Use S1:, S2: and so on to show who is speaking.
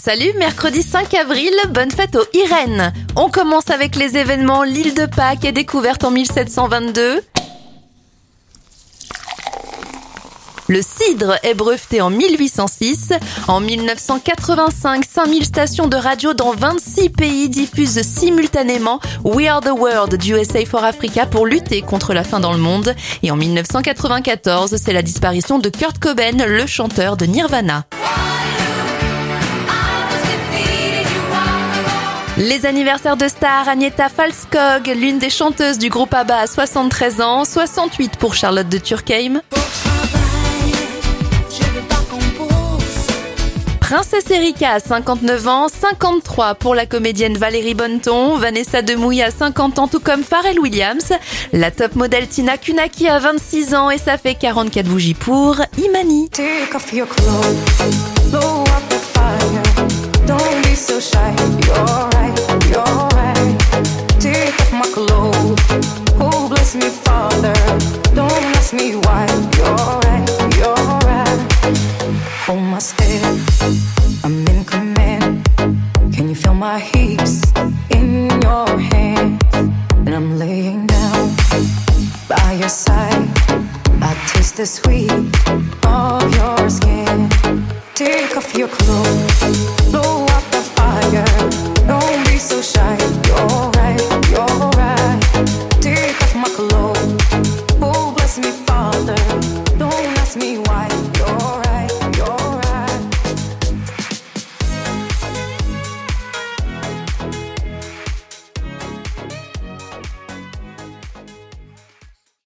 S1: Salut, mercredi 5 avril, bonne fête aux Irène. On commence avec les événements. L'île de Pâques est découverte en 1722. Le cidre est breveté en 1806. En 1985, 5000 stations de radio dans 26 pays diffusent simultanément We Are the World du USA for Africa pour lutter contre la faim dans le monde. Et en 1994, c'est la disparition de Kurt Cobain, le chanteur de Nirvana. Les anniversaires de stars, Agneta Falskog, l'une des chanteuses du groupe ABBA à 73 ans, 68 pour Charlotte de Turckheim. Princesse Erika à 59 ans, 53 pour la comédienne Valérie Bonneton, Vanessa Demouy à 50 ans tout comme Pharrell Williams, la top modèle Tina Kunaki à 26 ans et ça fait 44 bougies pour Imani.
S2: me why you're right, Take off your clothes.